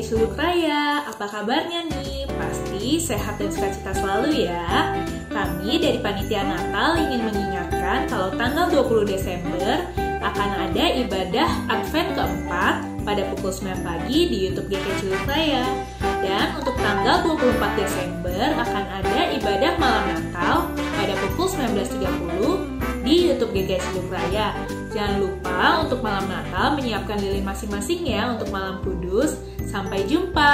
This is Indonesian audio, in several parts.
GKI Suluk Raya, apa kabarnya nih? Pasti sehat dan sukacita selalu ya. Kami dari Panitia Natal ingin mengingatkan kalau tanggal 20 Desember akan ada ibadah Advent keempat pada pukul 9 pagi di YouTube GKI Suluk Raya. Dan untuk tanggal 24 Desember akan ada ibadah malam Natal pada pukul 19.30 di YouTube GKI Suluk Raya. Jangan lupa untuk malam Natal menyiapkan lilin masing-masing ya untuk malam kudus. Sampai jumpa.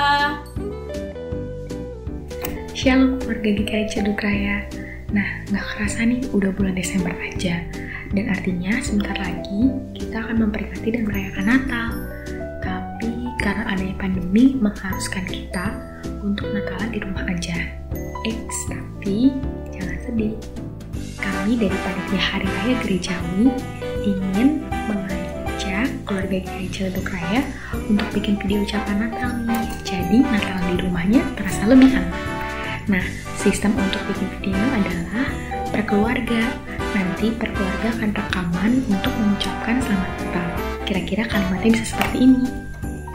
Shalom keluarga GKI Ceduk Raya. Nah, nggak kerasa nih udah bulan Desember aja. Dan artinya sebentar lagi kita akan memperingati dan merayakan Natal. Tapi karena adanya pandemi mengharuskan kita untuk Natalan di rumah aja. Eits, tapi jangan sedih. Kami dari Panitia Hari Raya Gerejawi ingin mengajak keluarga GKI Ciledug Raya untuk bikin video ucapan Natal nih. Jadi Natal di rumahnya terasa lebih aman. Nah, sistem untuk bikin video adalah per keluarga. Nanti per keluarga akan rekaman untuk mengucapkan selamat Natal. Kira-kira kalimatnya bisa seperti ini.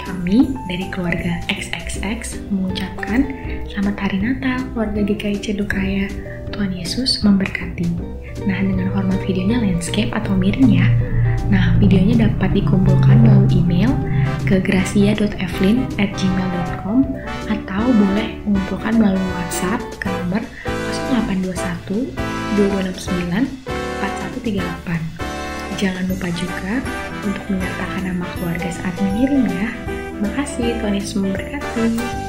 Kami dari keluarga XXX mengucapkan Selamat Hari Natal keluarga GKI Ceduk Raya. Tuhan Yesus memberkati. Nah, dengan format videonya landscape atau miring ya. Nah, videonya dapat dikumpulkan melalui email ke gracia.evelyn@gmail.com atau boleh mengumpulkan melalui WhatsApp ke nomor 0821 2269 4138. Jangan lupa juga untuk menyertakan nama keluarga saat mengirim ya. Makasih, Tuhan Yesus memberkati.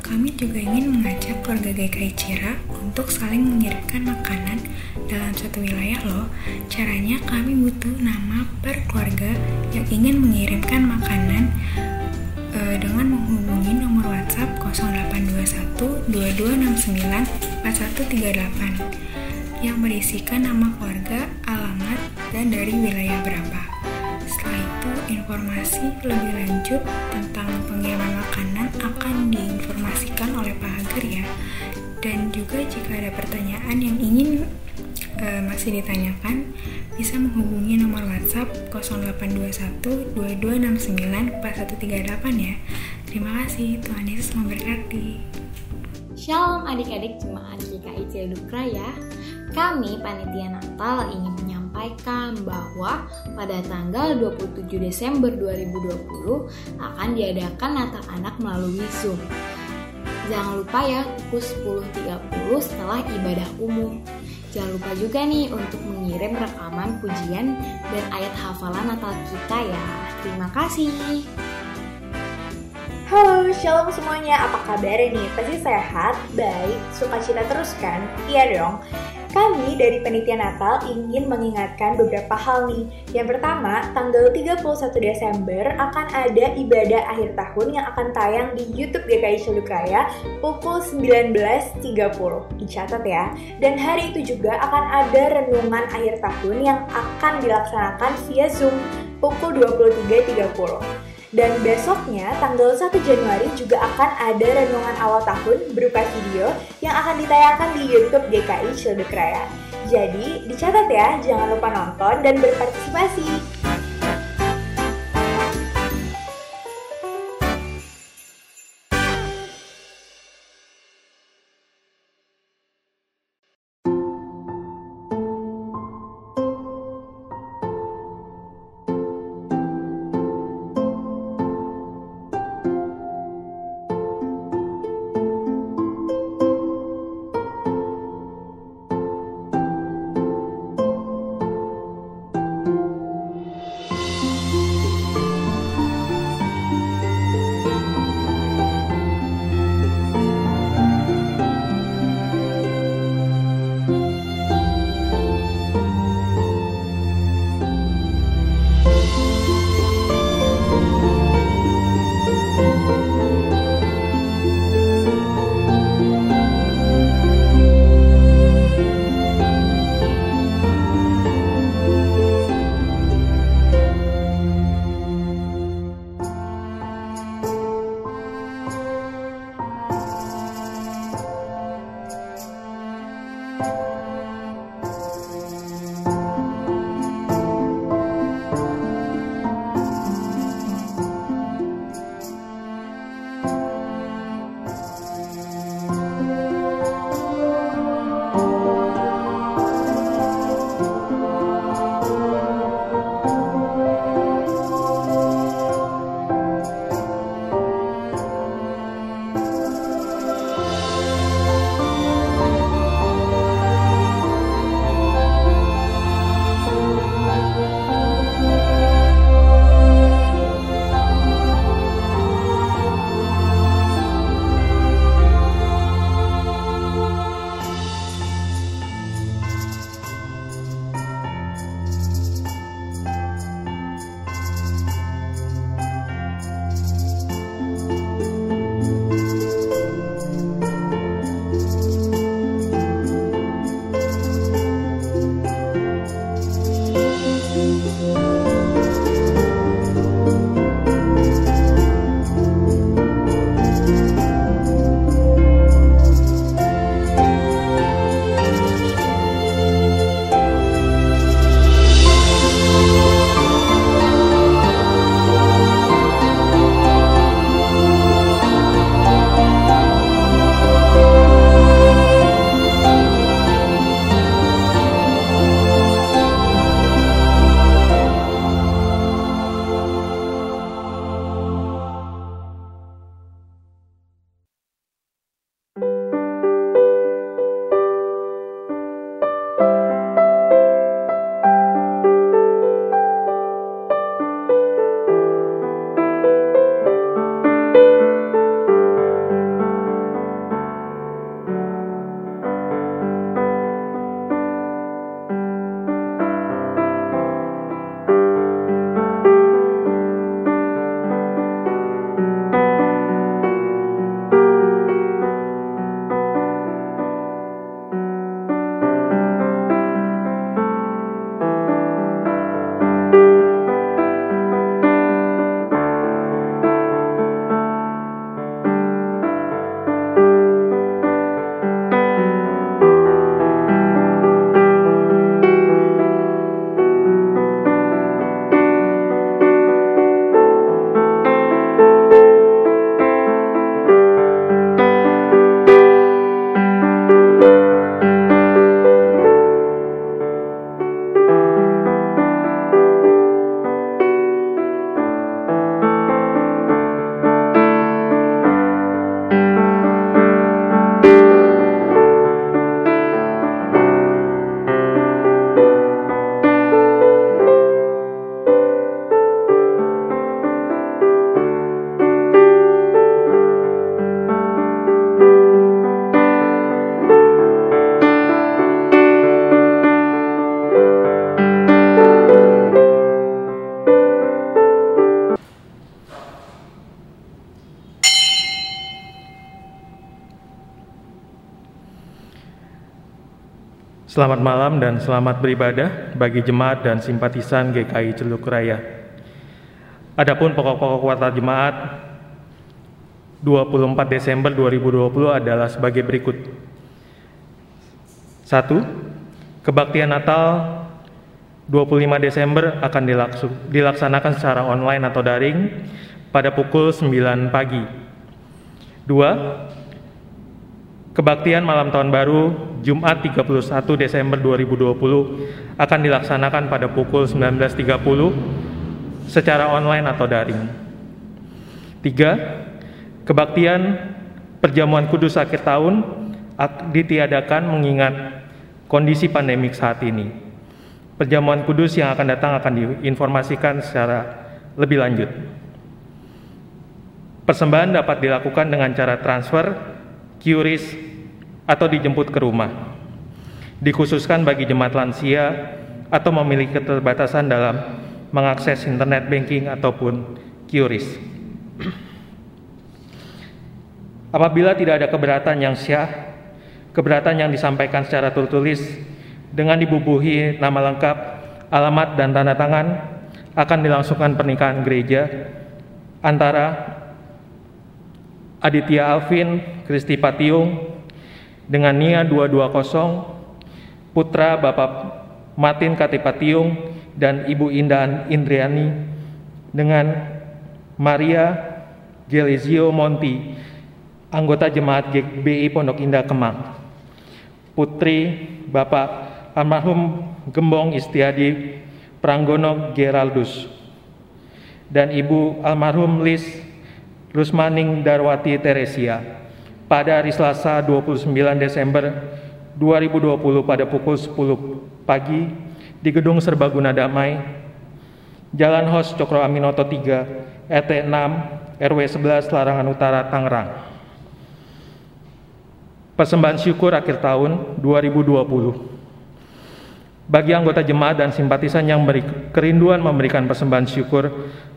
Kami juga ingin mengajak keluarga GKI Cira untuk saling mengirimkan makanan dalam satu wilayah loh. Caranya kami butuh nama per keluarga yang ingin mengirimkan makanan e, dengan menghubungi nomor WhatsApp 0821 2269 4138 yang berisikan nama keluarga, alamat, dan dari wilayah berapa. Setelah itu, informasi lebih lanjut tentang pengiriman makanan akan diinformasikan oleh Pak Hager ya. Dan juga jika ada pertanyaan yang ingin e, masih ditanyakan, bisa menghubungi nomor WhatsApp 0821 2269 4138 ya. Terima kasih, Tuhan Yesus memberkati. Shalom adik-adik jemaat GKI Ciledug Raya. Kami panitia Natal ingin menyampaikan bahwa pada tanggal 27 Desember 2020 akan diadakan Natal Anak melalui Zoom. Jangan lupa ya pukul 10.30 setelah ibadah umum. Jangan lupa juga nih untuk mengirim rekaman pujian dan ayat hafalan Natal kita ya. Terima kasih. Halo, shalom semuanya. Apa kabar nih? Pasti sehat, baik, sukacita terus kan? Iya dong. Kami dari Penitia Natal ingin mengingatkan beberapa hal nih. Yang pertama, tanggal 31 Desember akan ada ibadah akhir tahun yang akan tayang di YouTube GKI Celuk Raya pukul 19.30. Dicatat ya. Dan hari itu juga akan ada renungan akhir tahun yang akan dilaksanakan via Zoom pukul 23.30. Dan besoknya, tanggal 1 Januari juga akan ada renungan awal tahun berupa video yang akan ditayangkan di YouTube GKI Cilduk Raya. Jadi, dicatat ya, jangan lupa nonton dan berpartisipasi. Selamat malam dan selamat beribadah bagi jemaat dan simpatisan GKI Celuk Raya. Adapun pokok-pokok kuartal jemaat 24 Desember 2020 adalah sebagai berikut. 1. Kebaktian Natal 25 Desember akan dilaksanakan secara online atau daring pada pukul 9 pagi. 2. Kebaktian malam tahun baru Jumat 31 Desember 2020 akan dilaksanakan pada pukul 19.30 secara online atau daring. 3. Kebaktian perjamuan kudus akhir tahun ditiadakan mengingat kondisi pandemik saat ini. Perjamuan kudus yang akan datang akan diinformasikan secara lebih lanjut. Persembahan dapat dilakukan dengan cara transfer, QRIS, atau dijemput ke rumah. Dikhususkan bagi jemaat lansia atau memiliki keterbatasan dalam mengakses internet banking ataupun QRIS. Apabila tidak ada keberatan yang syah, keberatan yang disampaikan secara tertulis dengan dibubuhi nama lengkap, alamat, dan tanda tangan akan dilangsungkan pernikahan gereja antara Aditya Alvin Kristi Patiung dengan Nia 220 putra Bapak Martin Katipatiung dan Ibu Indah Indriani dengan Maria Gelizio Monti anggota jemaat GBI Pondok Indah Kemang. Putri Bapak almarhum Gembong Istiadi Pranggono Geraldus. Dan Ibu almarhum Lis Rusmaning Darwati Teresia pada hari Selasa 29 Desember 2020 pada pukul 10 pagi di Gedung Serbaguna Damai, Jalan Hos Cokro Aminoto 3, RT 6, RW 11 Larangan Utara, Tangerang. Persembahan syukur akhir tahun 2020. Bagi anggota jemaat dan simpatisan yang beri kerinduan memberikan persembahan syukur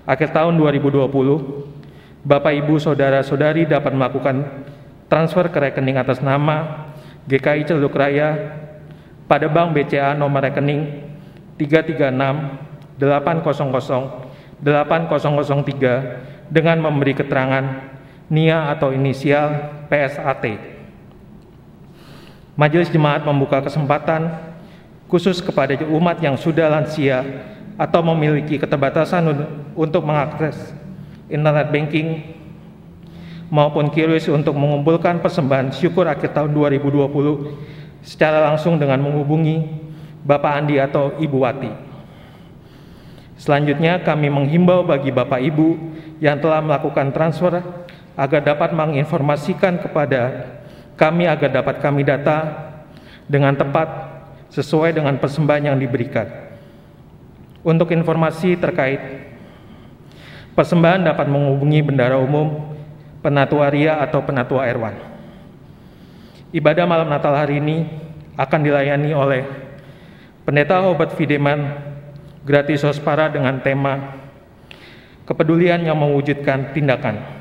akhir tahun 2020, Bapak Ibu Saudara-saudari dapat melakukan transfer ke rekening atas nama GKI Celuk Raya pada Bank BCA nomor rekening 336 800 8003 dengan memberi keterangan NIA atau inisial PSAT. Majelis Jemaat membuka kesempatan khusus kepada umat yang sudah lansia atau memiliki keterbatasan untuk mengakses internet banking maupun kiris untuk mengumpulkan persembahan syukur akhir tahun 2020 secara langsung dengan menghubungi Bapak Andi atau Ibu Wati. Selanjutnya kami menghimbau bagi Bapak Ibu yang telah melakukan transfer agar dapat menginformasikan kepada kami agar dapat kami data dengan tepat sesuai dengan persembahan yang diberikan. Untuk informasi terkait persembahan dapat menghubungi bendara umum, penatua ria atau penatua erwan. Ibadah malam Natal hari ini akan dilayani oleh Pendeta Obat Fideman gratis hospara dengan tema kepedulian yang mewujudkan tindakan.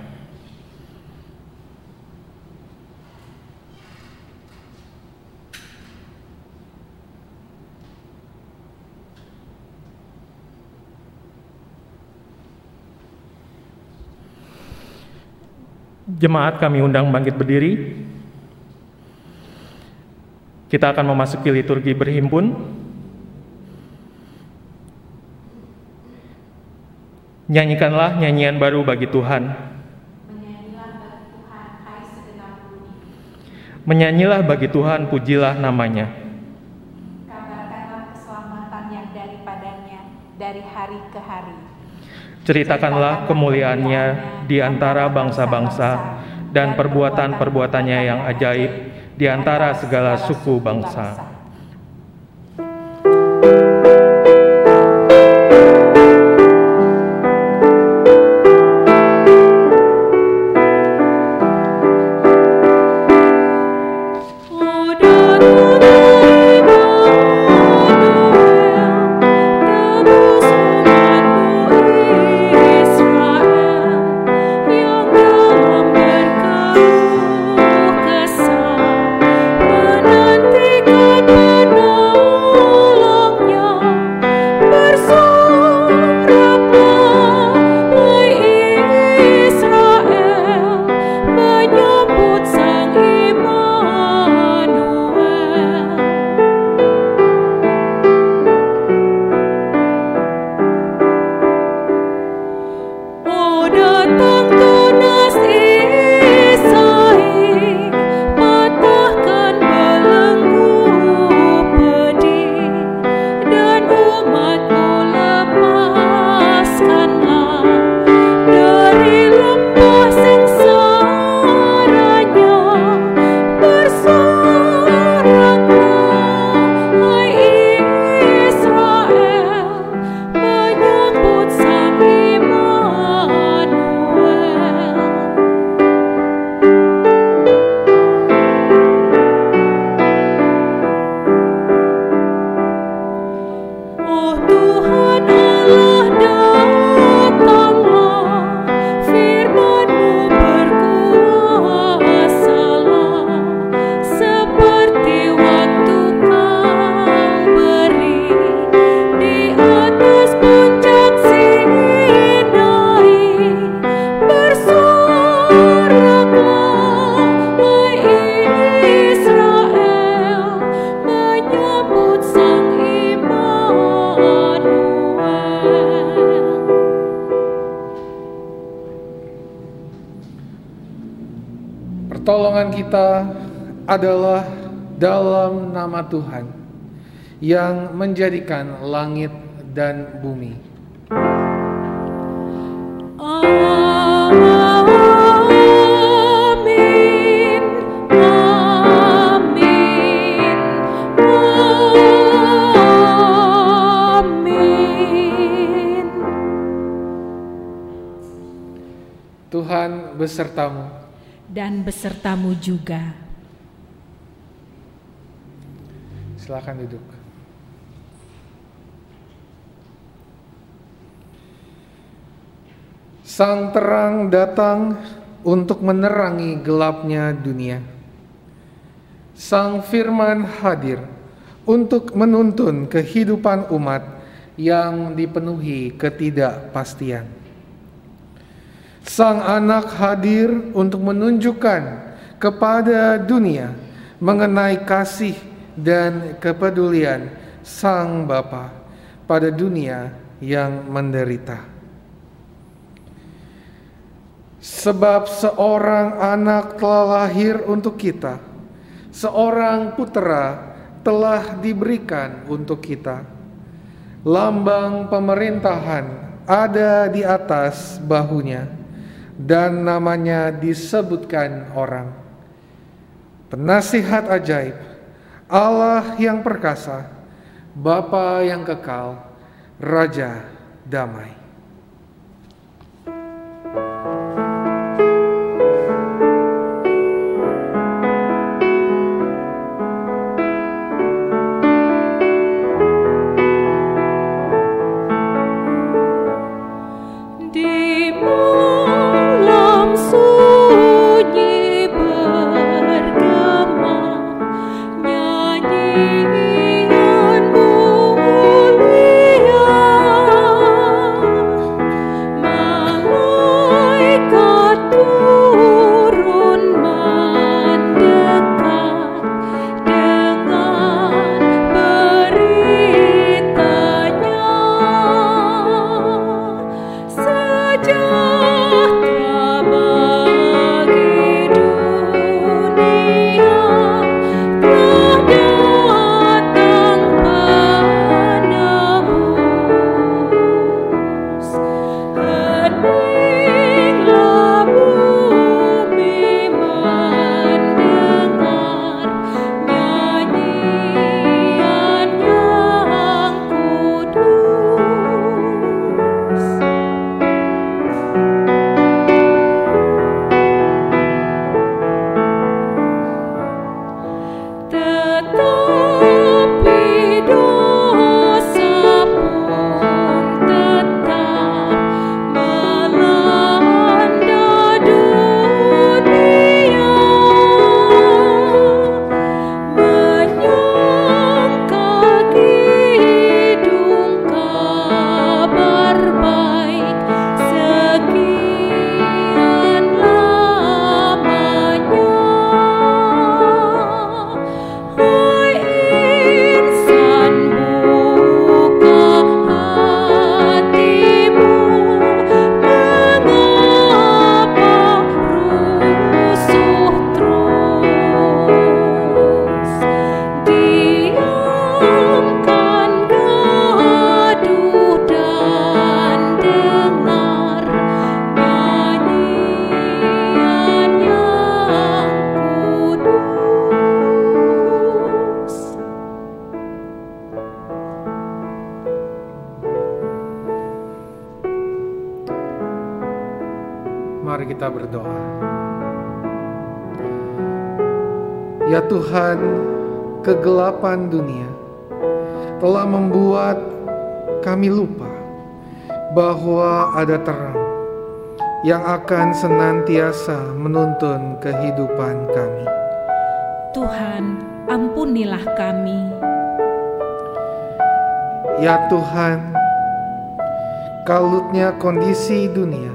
Jemaat kami undang bangkit berdiri. Kita akan memasuki liturgi berhimpun. Nyanyikanlah nyanyian baru bagi Tuhan. Menyanyilah bagi Tuhan, pujilah namanya. Kabarkanlah keselamatan yang daripadanya dari hari ke hari. Ceritakanlah kemuliaannya di antara bangsa-bangsa dan perbuatan-perbuatannya yang ajaib di antara segala suku bangsa. Nama Tuhan yang menjadikan langit dan bumi. Amin, amin, amin. Tuhan besertamu. Dan besertamu juga. Silakan duduk. Sang terang datang untuk menerangi gelapnya dunia. Sang firman hadir untuk menuntun kehidupan umat yang dipenuhi ketidakpastian. Sang anak hadir untuk menunjukkan kepada dunia mengenai kasih dan kepedulian Sang Bapa pada dunia yang menderita. Sebab seorang anak telah lahir untuk kita, seorang putera telah diberikan untuk kita. Lambang pemerintahan ada di atas bahunya, dan namanya disebutkan orang. Penasihat ajaib, Allah yang perkasa, Bapa yang kekal, Raja damai. Tuhan, kegelapan dunia telah membuat kami lupa bahwa ada terang yang akan senantiasa menuntun kehidupan kami. Tuhan, ampunilah kami. Ya Tuhan, kalutnya kondisi dunia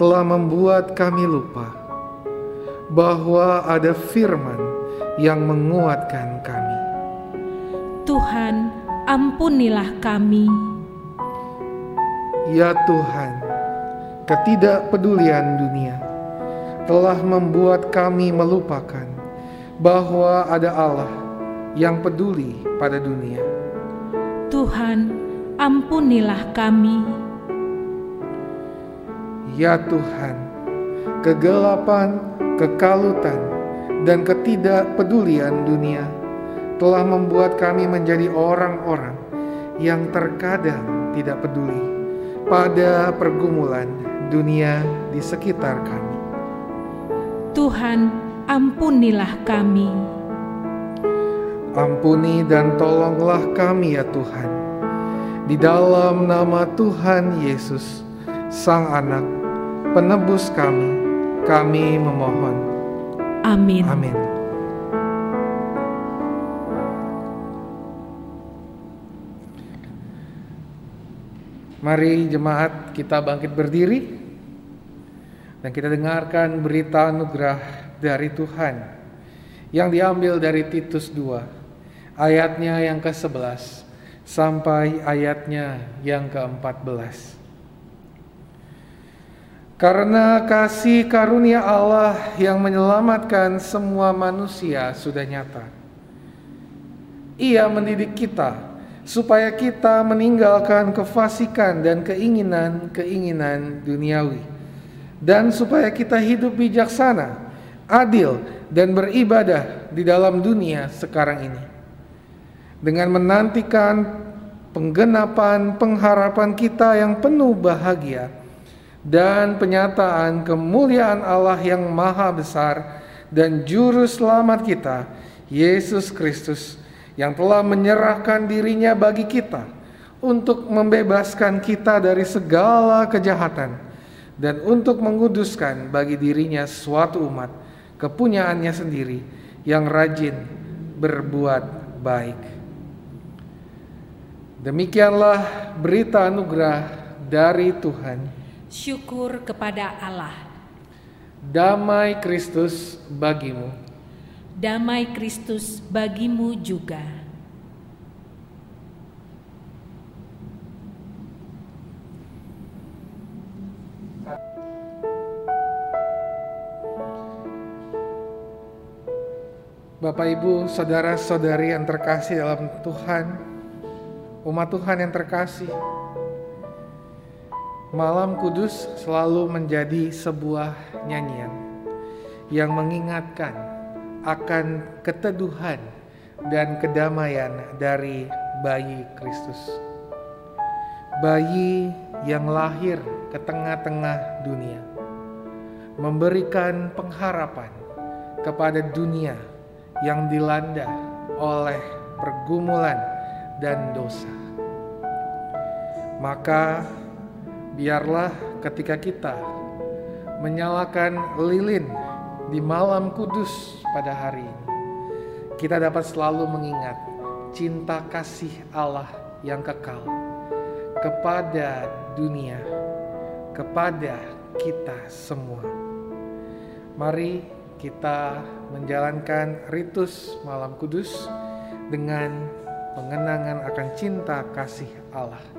telah membuat kami lupa bahwa ada firman yang menguatkan kami. Tuhan, ampunilah kami. Ya Tuhan, ketidakpedulian dunia telah membuat kami melupakan bahwa ada Allah yang peduli pada dunia. Tuhan, ampunilah kami. Ya Tuhan, kegelapan, kekalutan, dan ketidakpedulian dunia telah membuat kami menjadi orang-orang yang terkadang tidak peduli pada pergumulan dunia di sekitar kami. Tuhan, ampunilah kami. Ampuni dan tolonglah kami ya Tuhan. Di dalam nama Tuhan Yesus, Sang Anak, penebus kami, kami memohon. Amin. Amin. Mari jemaat kita bangkit berdiri dan kita dengarkan berita anugerah dari Tuhan yang diambil dari Titus 2 ayatnya yang ke-11 sampai ayatnya yang ke-14. Karena kasih karunia Allah yang menyelamatkan semua manusia sudah nyata. Ia mendidik kita supaya kita meninggalkan kefasikan dan keinginan-keinginan duniawi dan supaya kita hidup bijaksana, adil dan beribadah di dalam dunia sekarang ini. Dengan menantikan penggenapan pengharapan kita yang penuh bahagia dan penyataan kemuliaan Allah yang maha besar dan juru selamat kita, Yesus Kristus, yang telah menyerahkan dirinya bagi kita untuk membebaskan kita dari segala kejahatan dan untuk menguduskan bagi dirinya suatu umat kepunyaannya sendiri yang rajin berbuat baik. Demikianlah berita anugerah dari Tuhan. Syukur kepada Allah. Damai Kristus bagimu. Damai Kristus bagimu juga. Bapak, Ibu, saudara-saudari yang terkasih dalam Tuhan, umat Tuhan yang terkasih, malam kudus selalu menjadi sebuah nyanyian yang mengingatkan akan keteduhan dan kedamaian dari bayi Kristus. Bayi yang lahir ke tengah-tengah dunia, memberikan pengharapan kepada dunia yang dilanda oleh pergumulan dan dosa. Maka biarlah ketika kita menyalakan lilin di malam kudus pada hari ini, kita dapat selalu mengingat cinta kasih Allah yang kekal kepada dunia, kepada kita semua. Mari kita menjalankan ritus malam kudus dengan pengenangan akan cinta kasih Allah.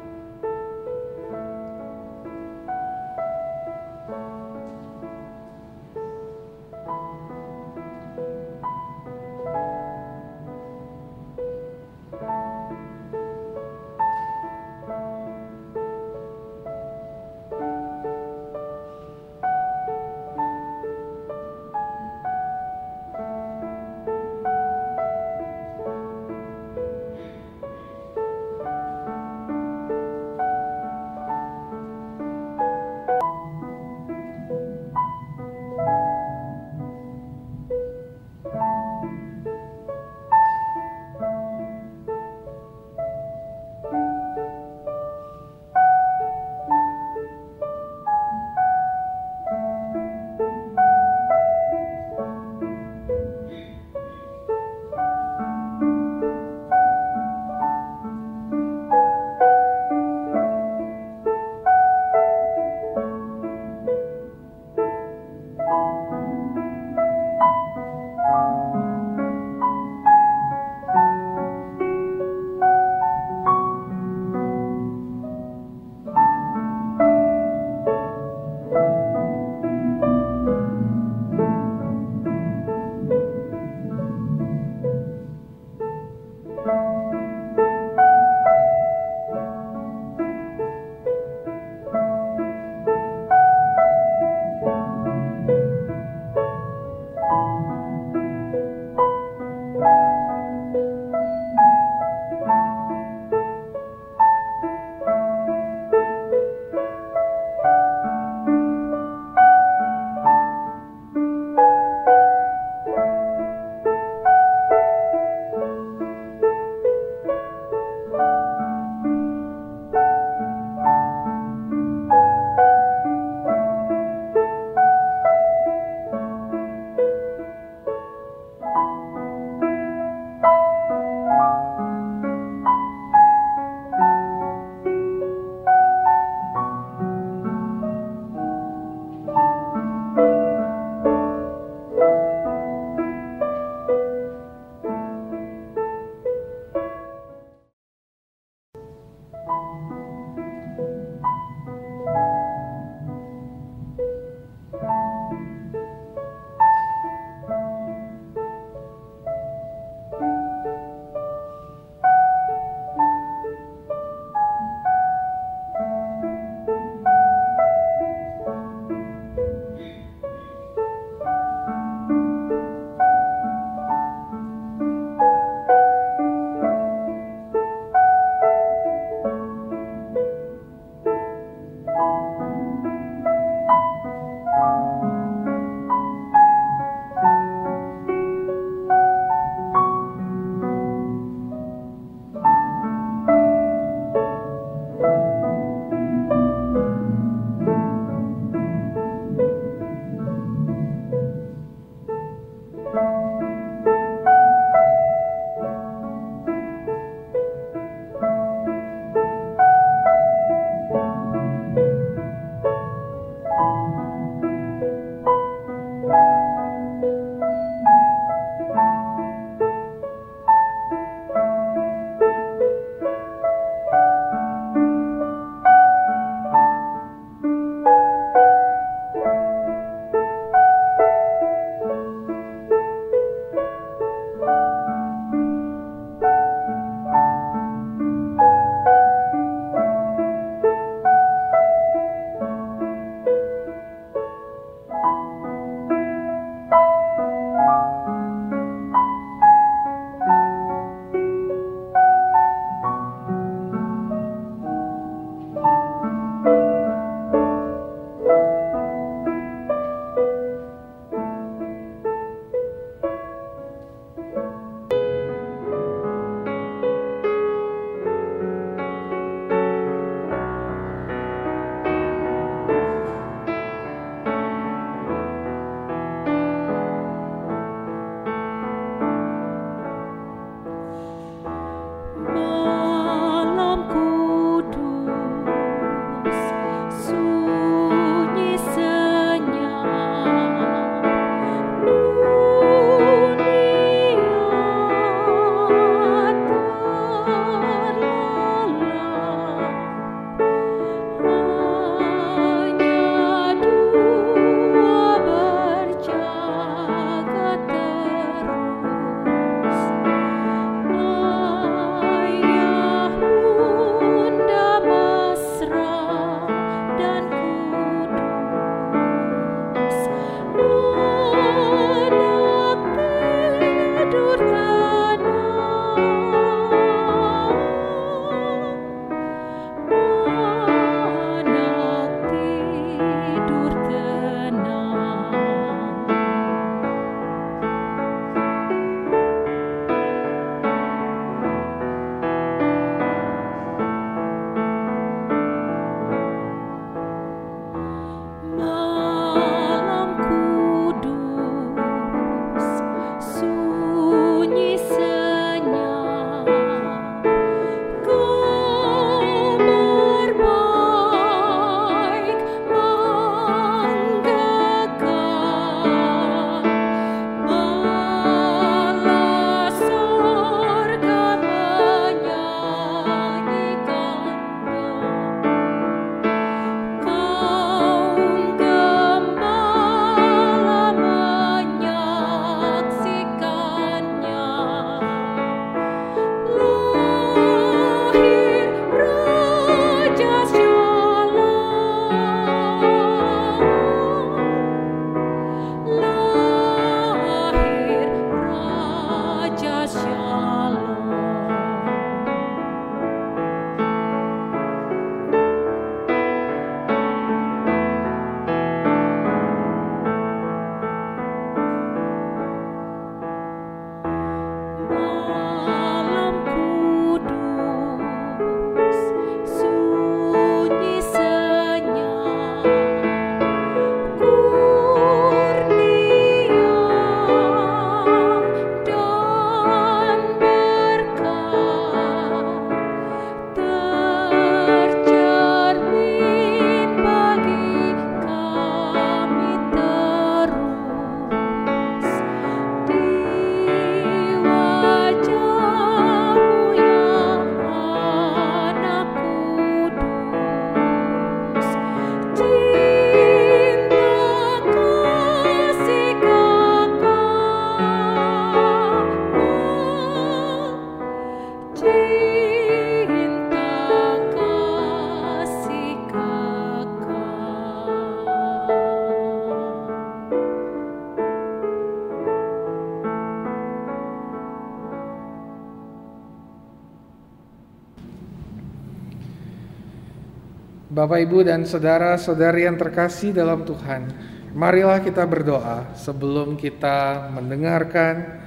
Bapak, Ibu, dan saudara-saudari yang terkasih dalam Tuhan, marilah kita berdoa sebelum kita mendengarkan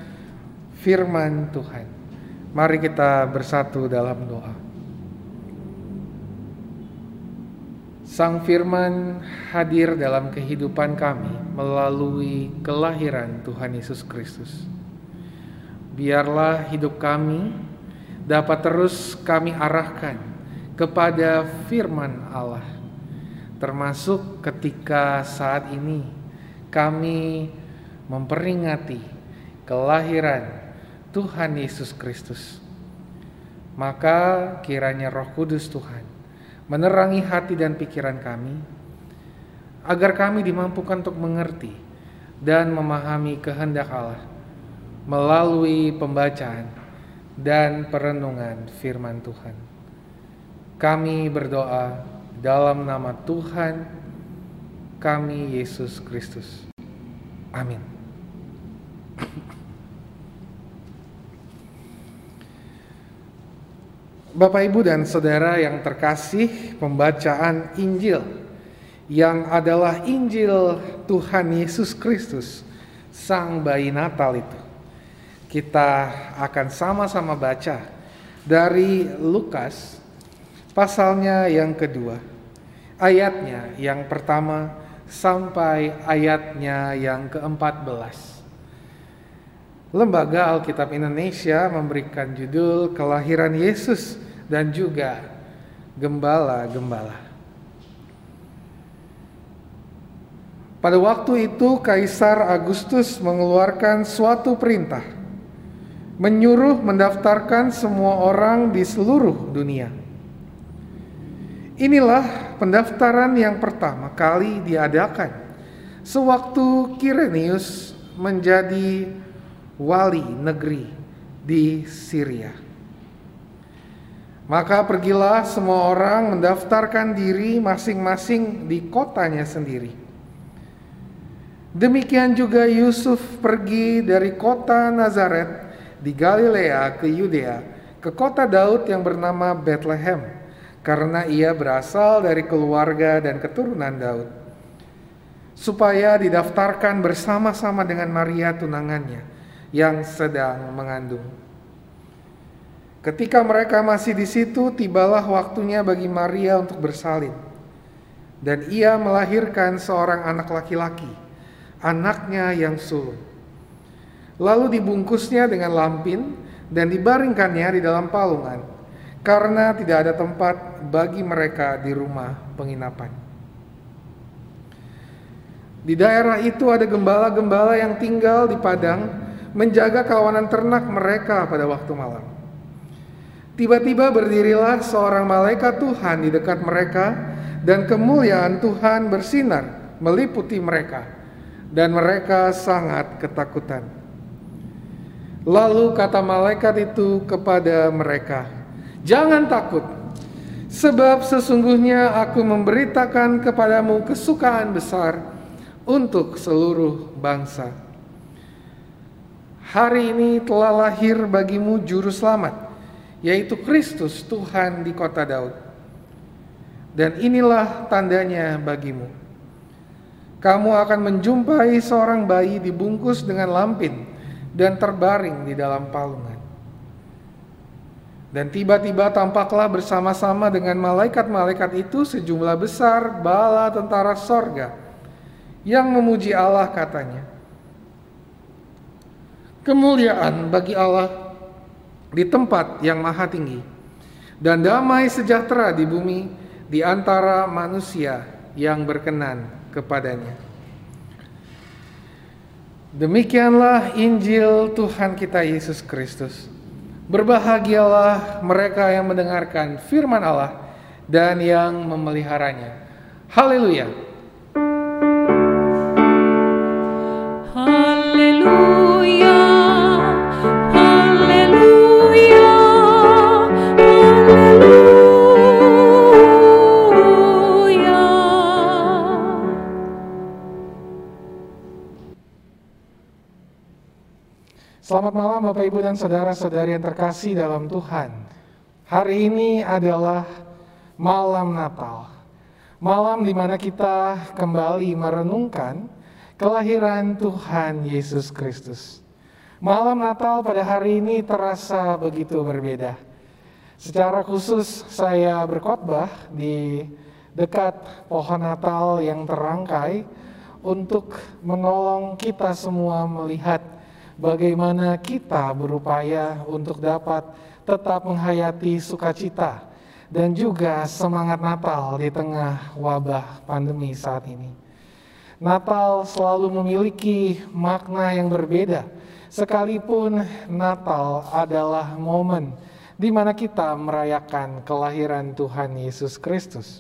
firman Tuhan. Mari kita bersatu dalam doa. Sang Firman hadir dalam kehidupan kami melalui kelahiran Tuhan Yesus Kristus. Biarlah hidup kami dapat terus kami arahkan kepada firman Allah, termasuk ketika saat ini kami memperingati kelahiran Tuhan Yesus Kristus. Maka kiranya Roh Kudus Tuhan menerangi hati dan pikiran kami, agar kami dimampukan untuk mengerti dan memahami kehendak Allah melalui pembacaan dan perenungan firman Tuhan. Kami berdoa dalam nama Tuhan kami Yesus Kristus. Amin. Bapak, Ibu, dan saudara yang terkasih, pembacaan Injil yang adalah Injil Tuhan Yesus Kristus, Sang Bayi Natal itu. Kita akan sama-sama baca dari Lukas, pasalnya yang kedua, ayatnya yang pertama sampai ayatnya yang keempat belas. Lembaga Alkitab Indonesia memberikan judul Kelahiran Yesus dan juga Gembala-Gembala. Pada waktu itu Kaisar Agustus mengeluarkan suatu perintah menyuruh mendaftarkan semua orang di seluruh dunia. Inilah pendaftaran yang pertama kali diadakan sewaktu Kirenius menjadi wali negeri di Syria. Maka pergilah semua orang mendaftarkan diri masing-masing di kotanya sendiri. Demikian juga Yusuf pergi dari kota Nazaret di Galilea ke Yudea, ke kota Daud yang bernama Bethlehem, karena ia berasal dari keluarga dan keturunan Daud, supaya didaftarkan bersama-sama dengan Maria tunangannya yang sedang mengandung. Ketika mereka masih di situ, tibalah waktunya bagi Maria untuk bersalin. Dan ia melahirkan seorang anak laki-laki, anaknya yang sulung. Lalu dibungkusnya dengan lampin dan dibaringkannya di dalam palungan, karena tidak ada tempat bagi mereka di rumah penginapan. Di daerah itu ada gembala-gembala yang tinggal di padang menjaga kawanan ternak mereka pada waktu malam. Tiba-tiba berdirilah seorang malaikat Tuhan di dekat mereka dan kemuliaan Tuhan bersinar meliputi mereka dan mereka sangat ketakutan. Lalu kata malaikat itu kepada mereka, "Jangan takut, sebab sesungguhnya aku memberitakan kepadamu kesukaan besar untuk seluruh bangsa." Hari ini telah lahir bagimu juru selamat, yaitu Kristus Tuhan di kota Daud. Dan inilah tandanya bagimu. Kamu akan menjumpai seorang bayi dibungkus dengan lampin dan terbaring di dalam palungan. Dan tiba-tiba tampaklah bersama-sama dengan malaikat-malaikat itu sejumlah besar bala tentara sorga yang memuji Allah katanya kemuliaan bagi Allah di tempat yang maha tinggi dan damai sejahtera di bumi di antara manusia yang berkenan kepadanya. Demikianlah Injil Tuhan kita Yesus Kristus. Berbahagialah mereka yang mendengarkan firman Allah dan yang memeliharanya. Haleluya! Selamat malam Bapak Ibu dan saudara-saudari yang terkasih dalam Tuhan. Hari ini adalah malam Natal. Malam di mana kita kembali merenungkan kelahiran Tuhan Yesus Kristus. Malam Natal pada hari ini terasa begitu berbeda. Secara khusus saya berkhotbah di dekat pohon Natal yang terangkai untuk menolong kita semua melihat bagaimana kita berupaya untuk dapat tetap menghayati sukacita dan juga semangat Natal di tengah wabah pandemi saat ini. Natal selalu memiliki makna yang berbeda, sekalipun Natal adalah momen di mana kita merayakan kelahiran Tuhan Yesus Kristus.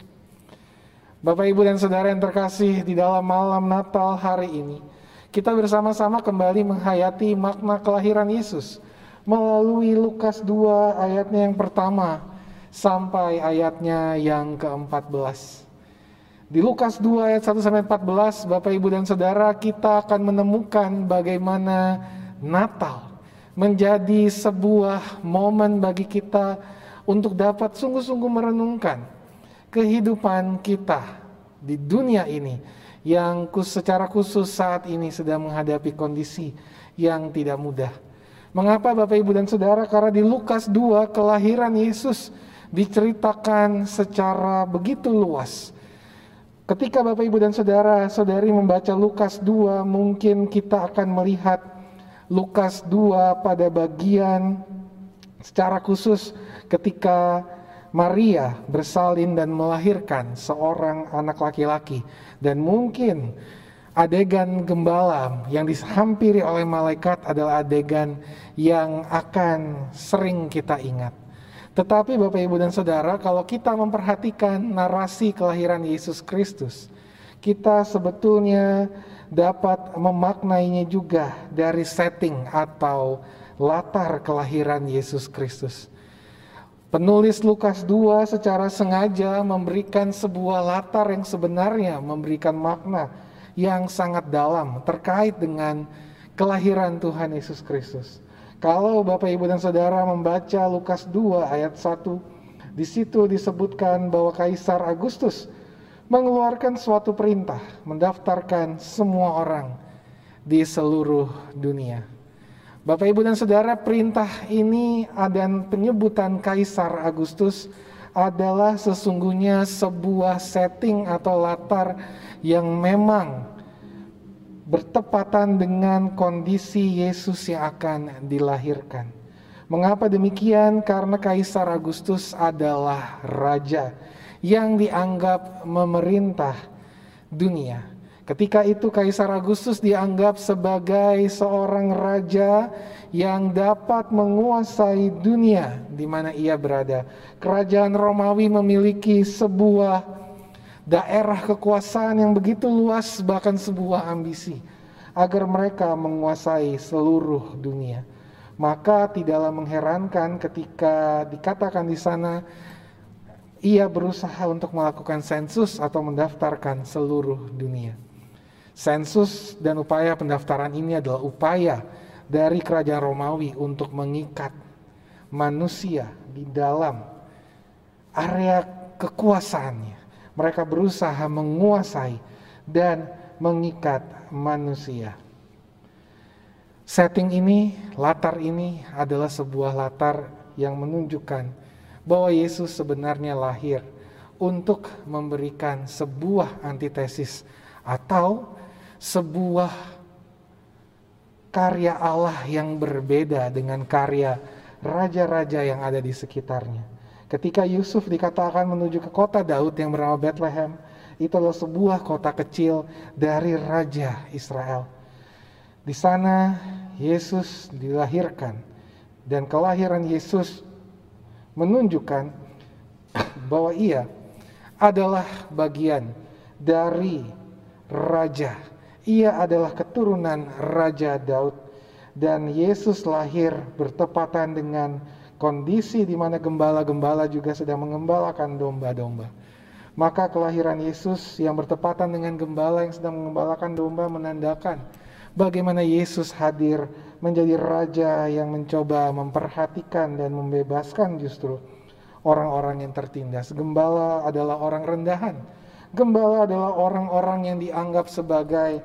Bapak, Ibu, dan Saudara yang terkasih di dalam malam Natal hari ini, kita bersama-sama kembali menghayati makna kelahiran Yesus melalui Lukas 2 ayatnya yang pertama sampai ayatnya yang ke-14. Di Lukas 2 ayat 1 sampai 14, Bapak Ibu dan Saudara, kita akan menemukan bagaimana Natal menjadi sebuah momen bagi kita untuk dapat sungguh-sungguh merenungkan kehidupan kita di dunia ini yang secara khusus saat ini sedang menghadapi kondisi yang tidak mudah. Mengapa Bapak Ibu dan Saudara? Karena di Lukas 2 kelahiran Yesus diceritakan secara begitu luas. Ketika Bapak Ibu dan Saudara, Saudari membaca Lukas 2, mungkin kita akan melihat Lukas 2 pada bagian secara khusus ketika Maria bersalin dan melahirkan seorang anak laki-laki dan mungkin adegan gembala yang dihampiri oleh malaikat adalah adegan yang akan sering kita ingat. Tetapi Bapak Ibu dan Saudara, kalau kita memperhatikan narasi kelahiran Yesus Kristus, kita sebetulnya dapat memaknainya juga dari setting atau latar kelahiran Yesus Kristus. Penulis Lukas 2 secara sengaja memberikan sebuah latar yang sebenarnya memberikan makna yang sangat dalam terkait dengan kelahiran Tuhan Yesus Kristus. Kalau Bapak Ibu dan Saudara membaca Lukas 2 ayat 1, di situ disebutkan bahwa Kaisar Agustus mengeluarkan suatu perintah mendaftarkan semua orang di seluruh dunia. Bapak, Ibu, dan Saudara, perintah ini dan penyebutan Kaisar Agustus adalah sesungguhnya sebuah setting atau latar yang memang bertepatan dengan kondisi Yesus yang akan dilahirkan. Mengapa demikian? Karena Kaisar Agustus adalah raja yang dianggap memerintah dunia. Ketika itu Kaisar Agustus dianggap sebagai seorang raja yang dapat menguasai dunia di mana ia berada. Kerajaan Romawi memiliki sebuah daerah kekuasaan yang begitu luas bahkan sebuah ambisi agar mereka menguasai seluruh dunia. Maka tidaklah mengherankan ketika dikatakan di sana ia berusaha untuk melakukan sensus atau mendaftarkan seluruh dunia. Sensus dan upaya pendaftaran ini adalah upaya dari kerajaan Romawi untuk mengikat manusia di dalam area kekuasaannya. Mereka berusaha menguasai dan mengikat manusia. Setting ini, latar ini adalah sebuah latar yang menunjukkan bahwa Yesus sebenarnya lahir untuk memberikan sebuah antitesis atau sebuah karya Allah yang berbeda dengan karya raja-raja yang ada di sekitarnya. Ketika Yusuf dikatakan menuju ke kota Daud yang bernama Bethlehem, itu adalah sebuah kota kecil dari raja Israel. Di sana Yesus dilahirkan dan kelahiran Yesus menunjukkan bahwa ia adalah bagian dari raja ia adalah keturunan Raja Daud dan Yesus lahir bertepatan dengan kondisi di mana gembala-gembala juga sedang mengembalakan domba-domba. Maka kelahiran Yesus yang bertepatan dengan gembala yang sedang mengembalakan domba menandakan bagaimana Yesus hadir menjadi raja yang mencoba memperhatikan dan membebaskan justru orang-orang yang tertindas. Gembala adalah orang rendahan Gembala adalah orang-orang yang dianggap sebagai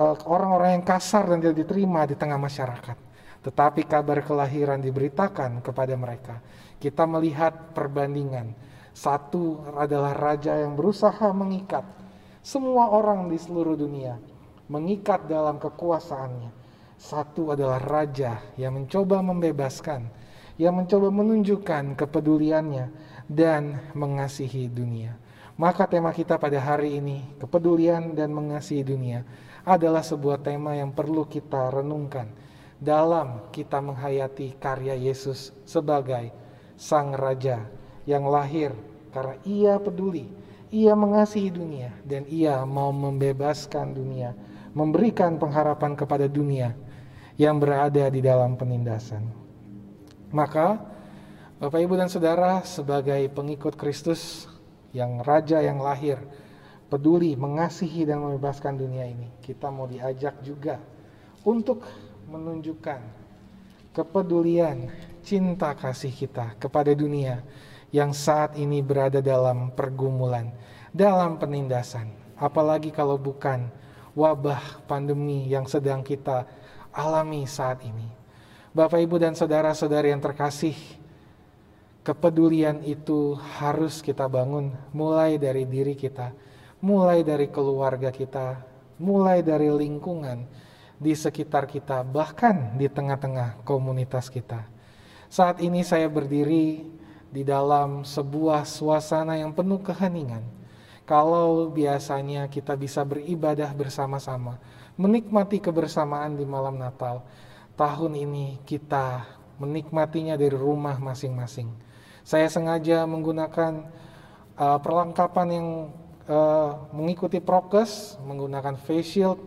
uh, orang-orang yang kasar dan tidak diterima di tengah masyarakat. Tetapi kabar kelahiran diberitakan kepada mereka. Kita melihat perbandingan. Satu adalah raja yang berusaha mengikat semua orang di seluruh dunia, mengikat dalam kekuasaannya. Satu adalah raja yang mencoba membebaskan, yang mencoba menunjukkan kepeduliannya dan mengasihi dunia. Maka tema kita pada hari ini, kepedulian dan mengasihi dunia, adalah sebuah tema yang perlu kita renungkan dalam kita menghayati karya Yesus sebagai Sang Raja yang lahir karena ia peduli, ia mengasihi dunia, dan ia mau membebaskan dunia, memberikan pengharapan kepada dunia yang berada di dalam penindasan. Maka, Bapak, Ibu, dan Saudara, sebagai pengikut Kristus, yang raja yang lahir peduli mengasihi dan membebaskan dunia ini. Kita mau diajak juga untuk menunjukkan kepedulian cinta kasih kita kepada dunia yang saat ini berada dalam pergumulan dalam penindasan. Apalagi kalau bukan wabah pandemi yang sedang kita alami saat ini. Bapak Ibu dan saudara-saudari yang terkasih kepedulian itu harus kita bangun mulai dari diri kita, mulai dari keluarga kita, mulai dari lingkungan di sekitar kita, bahkan di tengah-tengah komunitas kita. Saat ini saya berdiri di dalam sebuah suasana yang penuh keheningan. Kalau biasanya kita bisa beribadah bersama-sama, menikmati kebersamaan di malam Natal, tahun ini kita menikmatinya dari rumah masing-masing saya sengaja menggunakan uh, perlengkapan yang uh, mengikuti prokes, menggunakan face shield,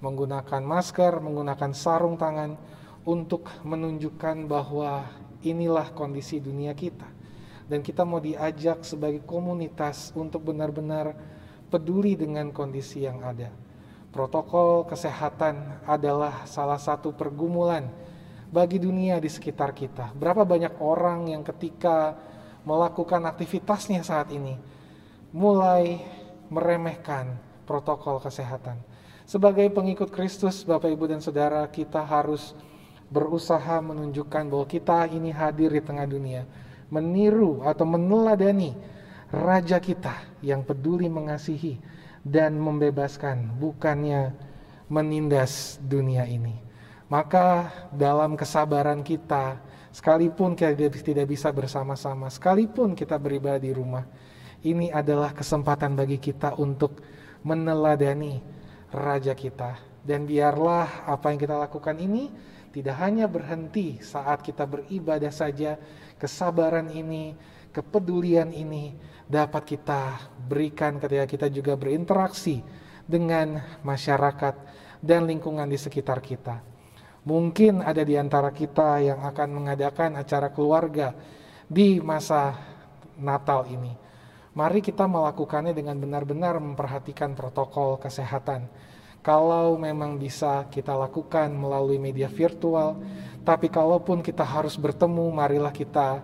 menggunakan masker, menggunakan sarung tangan untuk menunjukkan bahwa inilah kondisi dunia kita. Dan kita mau diajak sebagai komunitas untuk benar-benar peduli dengan kondisi yang ada. Protokol kesehatan adalah salah satu pergumulan bagi dunia di sekitar kita. Berapa banyak orang yang ketika melakukan aktivitasnya saat ini mulai meremehkan protokol kesehatan. Sebagai pengikut Kristus, Bapak, Ibu, dan Saudara, kita harus berusaha menunjukkan bahwa kita ini hadir di tengah dunia, meniru atau meneladani Raja kita yang peduli mengasihi dan membebaskan, bukannya menindas dunia ini. Maka dalam kesabaran kita, sekalipun kita tidak bisa bersama-sama, sekalipun kita beribadah di rumah, ini adalah kesempatan bagi kita untuk meneladani Raja kita. Dan biarlah apa yang kita lakukan ini tidak hanya berhenti saat kita beribadah saja, kesabaran ini, kepedulian ini dapat kita berikan ketika kita juga berinteraksi dengan masyarakat dan lingkungan di sekitar kita. Mungkin ada di antara kita yang akan mengadakan acara keluarga di masa Natal ini. Mari kita melakukannya dengan benar-benar memperhatikan protokol kesehatan. Kalau memang bisa kita lakukan melalui media virtual, tapi kalaupun kita harus bertemu, marilah kita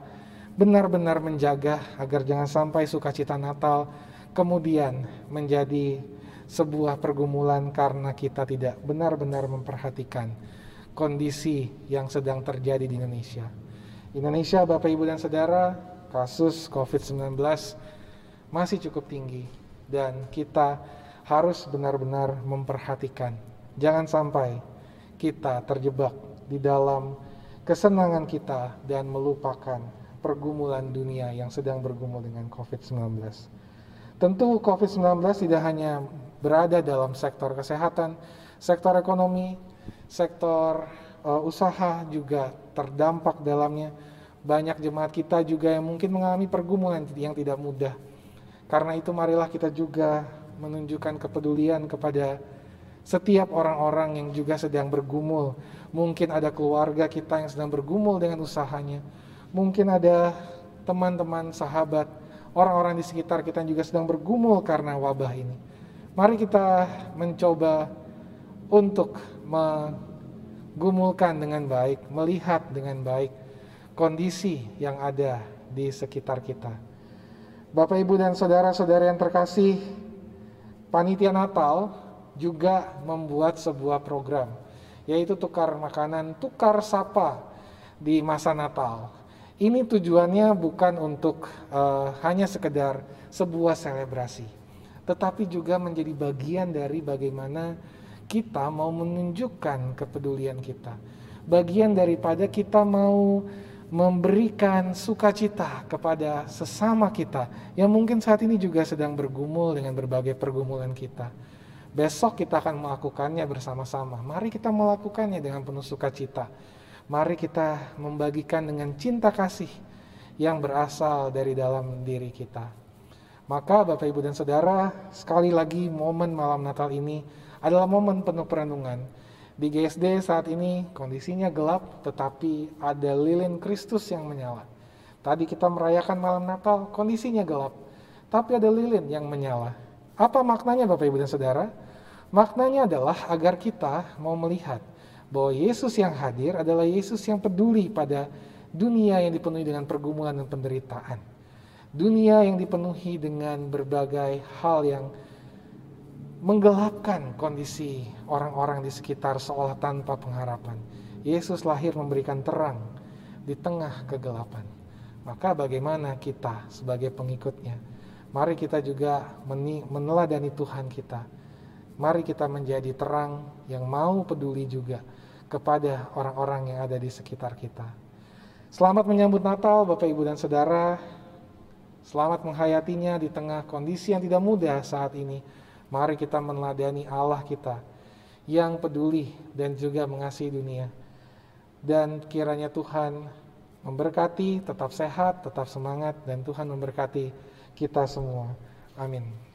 benar-benar menjaga agar jangan sampai sukacita Natal kemudian menjadi sebuah pergumulan karena kita tidak benar-benar memperhatikan kondisi yang sedang terjadi di Indonesia. Indonesia, Bapak Ibu dan Saudara, kasus COVID-19 masih cukup tinggi dan kita harus benar-benar memperhatikan. Jangan sampai kita terjebak di dalam kesenangan kita dan melupakan pergumulan dunia yang sedang bergumul dengan COVID-19. Tentu COVID-19 tidak hanya berada dalam sektor kesehatan, sektor ekonomi, sektor uh, usaha juga terdampak dalamnya. Banyak jemaat kita juga yang mungkin mengalami pergumulan yang tidak mudah. Karena itu marilah kita juga menunjukkan kepedulian kepada setiap orang-orang yang juga sedang bergumul. Mungkin ada keluarga kita yang sedang bergumul dengan usahanya. Mungkin ada teman-teman, sahabat, orang-orang di sekitar kita yang juga sedang bergumul karena wabah ini. Mari kita mencoba untuk menggumulkan dengan baik, melihat dengan baik kondisi yang ada di sekitar kita. Bapak, Ibu, dan saudara-saudara yang terkasih, panitia Natal juga membuat sebuah program yaitu tukar makanan, tukar sapa di masa Natal. Ini tujuannya bukan untuk uh, hanya sekedar sebuah selebrasi, tetapi juga menjadi bagian dari bagaimana kita mau menunjukkan kepedulian kita. Bagian daripada kita mau memberikan sukacita kepada sesama kita yang mungkin saat ini juga sedang bergumul dengan berbagai pergumulan kita. Besok kita akan melakukannya bersama-sama. Mari kita melakukannya dengan penuh sukacita. Mari kita membagikan dengan cinta kasih yang berasal dari dalam diri kita. Maka Bapak Ibu dan Saudara, sekali lagi momen malam Natal ini adalah momen penuh perenungan. Di GSD saat ini kondisinya gelap tetapi ada lilin Kristus yang menyala. Tadi kita merayakan malam Natal, kondisinya gelap, tapi ada lilin yang menyala. Apa maknanya Bapak Ibu dan Saudara? Maknanya adalah agar kita mau melihat bahwa Yesus yang hadir adalah Yesus yang peduli pada dunia yang dipenuhi dengan pergumulan dan penderitaan. Dunia yang dipenuhi dengan berbagai hal yang menggelapkan kondisi orang-orang di sekitar seolah tanpa pengharapan. Yesus lahir memberikan terang di tengah kegelapan. Maka bagaimana kita sebagai pengikutnya? Mari kita juga meneladani Tuhan kita Mari kita menjadi terang yang mau peduli juga kepada orang-orang yang ada di sekitar kita. Selamat menyambut Natal, Bapak, Ibu, dan Saudara. Selamat menghayatinya di tengah kondisi yang tidak mudah saat ini. Mari kita meneladani Allah kita yang peduli dan juga mengasihi dunia. Dan kiranya Tuhan memberkati, tetap sehat, tetap semangat, dan Tuhan memberkati kita semua. Amin.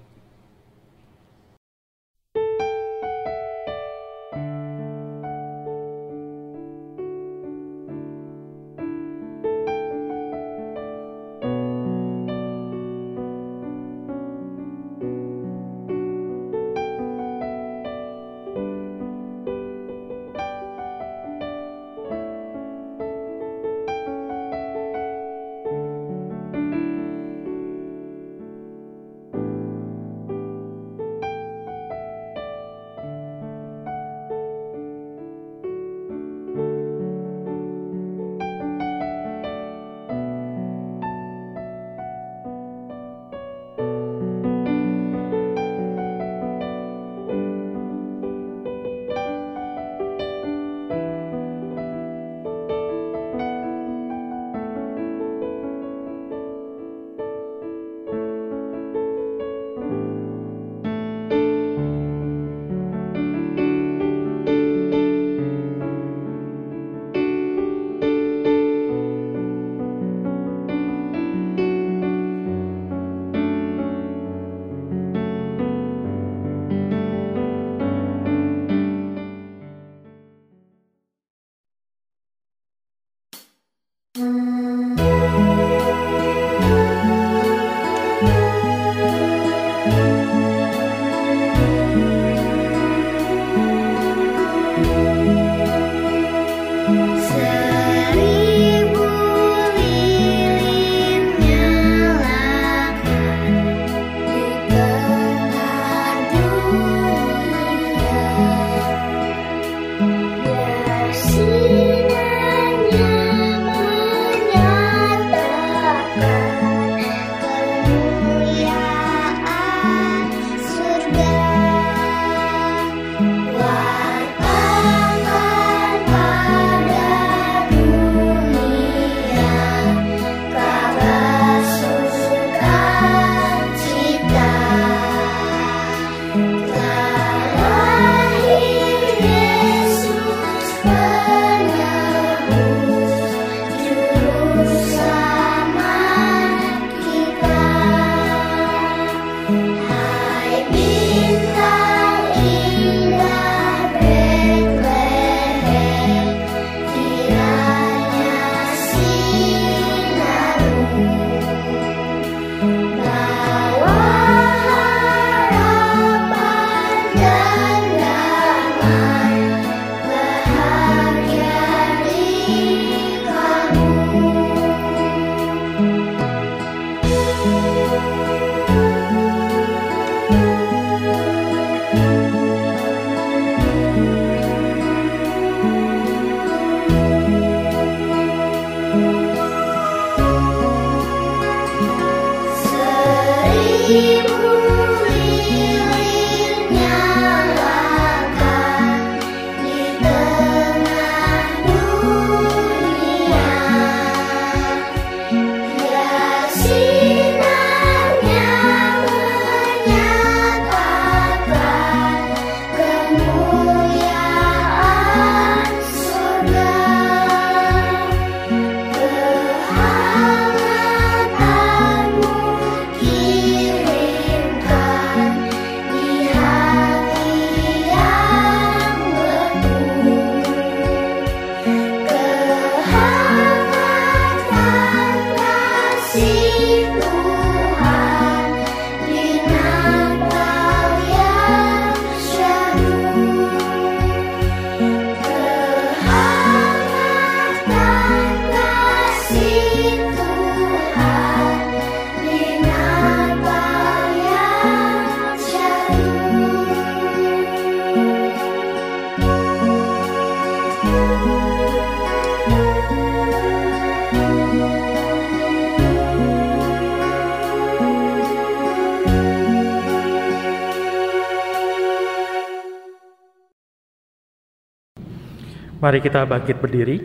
Mari kita bangkit berdiri.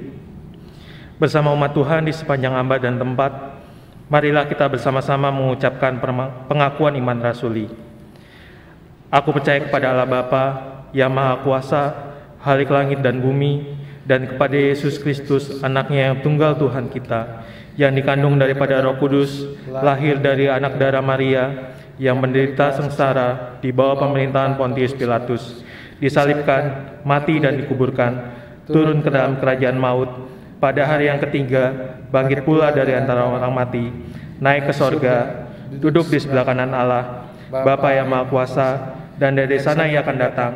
Bersama umat Tuhan di sepanjang amba dan tempat, marilah kita bersama-sama mengucapkan pengakuan iman rasuli. Aku percaya kepada Allah Bapa yang Maha Kuasa, Halik langit dan bumi, dan kepada Yesus Kristus, anaknya yang tunggal Tuhan kita, yang dikandung daripada roh kudus, lahir dari anak darah Maria, yang menderita sengsara di bawah pemerintahan Pontius Pilatus, disalibkan, mati dan dikuburkan, turun ke dalam kerajaan maut, pada hari yang ketiga bangkit pula dari antara orang mati, naik ke sorga, duduk di sebelah kanan Allah, Bapa yang Maha Kuasa, dan dari sana ia akan datang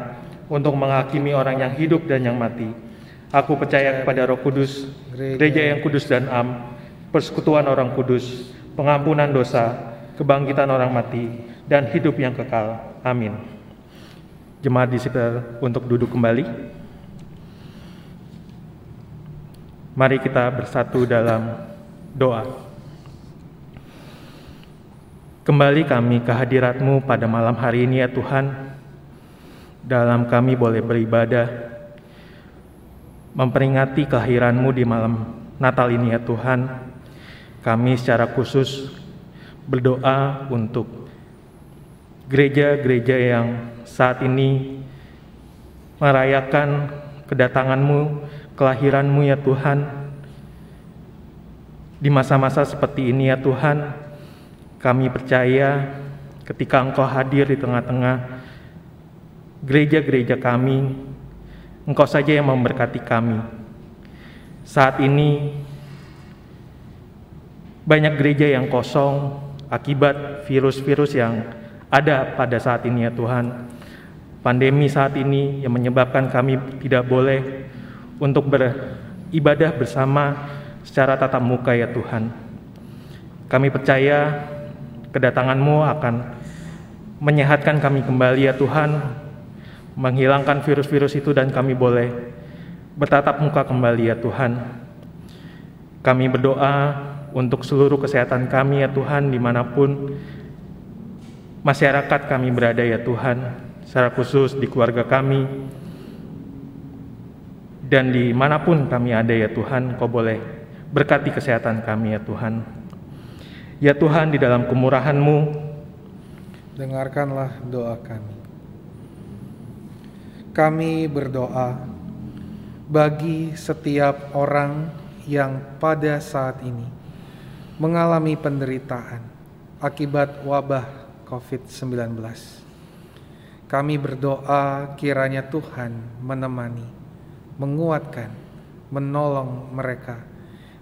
untuk menghakimi orang yang hidup dan yang mati. Aku percaya kepada Roh Kudus, gereja yang kudus dan am, persekutuan orang kudus, pengampunan dosa, kebangkitan orang mati, dan hidup yang kekal. Amin. Jemaat disiplin untuk duduk kembali. Mari kita bersatu dalam doa. Kembali kami ke hadiratmu pada malam hari ini ya Tuhan. Dalam kami boleh beribadah, memperingati kelahiranmu di malam Natal ini ya Tuhan. Kami secara khusus berdoa untuk gereja-gereja yang saat ini merayakan kedatanganmu, kelahiranmu ya Tuhan. Di masa-masa seperti ini ya Tuhan, kami percaya ketika Engkau hadir di tengah-tengah gereja-gereja kami, Engkau saja yang memberkati kami. Saat ini banyak gereja yang kosong, akibat virus-virus yang ada pada saat ini ya Tuhan. Pandemi saat ini yang menyebabkan kami tidak boleh untuk beribadah bersama secara tatap muka ya Tuhan. Kami percaya kedatanganmu akan menyehatkan kami kembali ya Tuhan, menghilangkan virus-virus itu dan kami boleh bertatap muka kembali ya Tuhan. Kami berdoa untuk seluruh kesehatan kami ya Tuhan di mana pun masyarakat kami berada ya Tuhan secara khusus di keluarga kami dan di mana pun kami ada ya Tuhan kau boleh berkati kesehatan kami ya Tuhan ya Tuhan di dalam kemurahanmu dengarkanlah doa kami kami berdoa bagi setiap orang yang pada saat ini mengalami penderitaan akibat wabah COVID-19. Kami berdoa kiranya Tuhan menemani, menguatkan, menolong mereka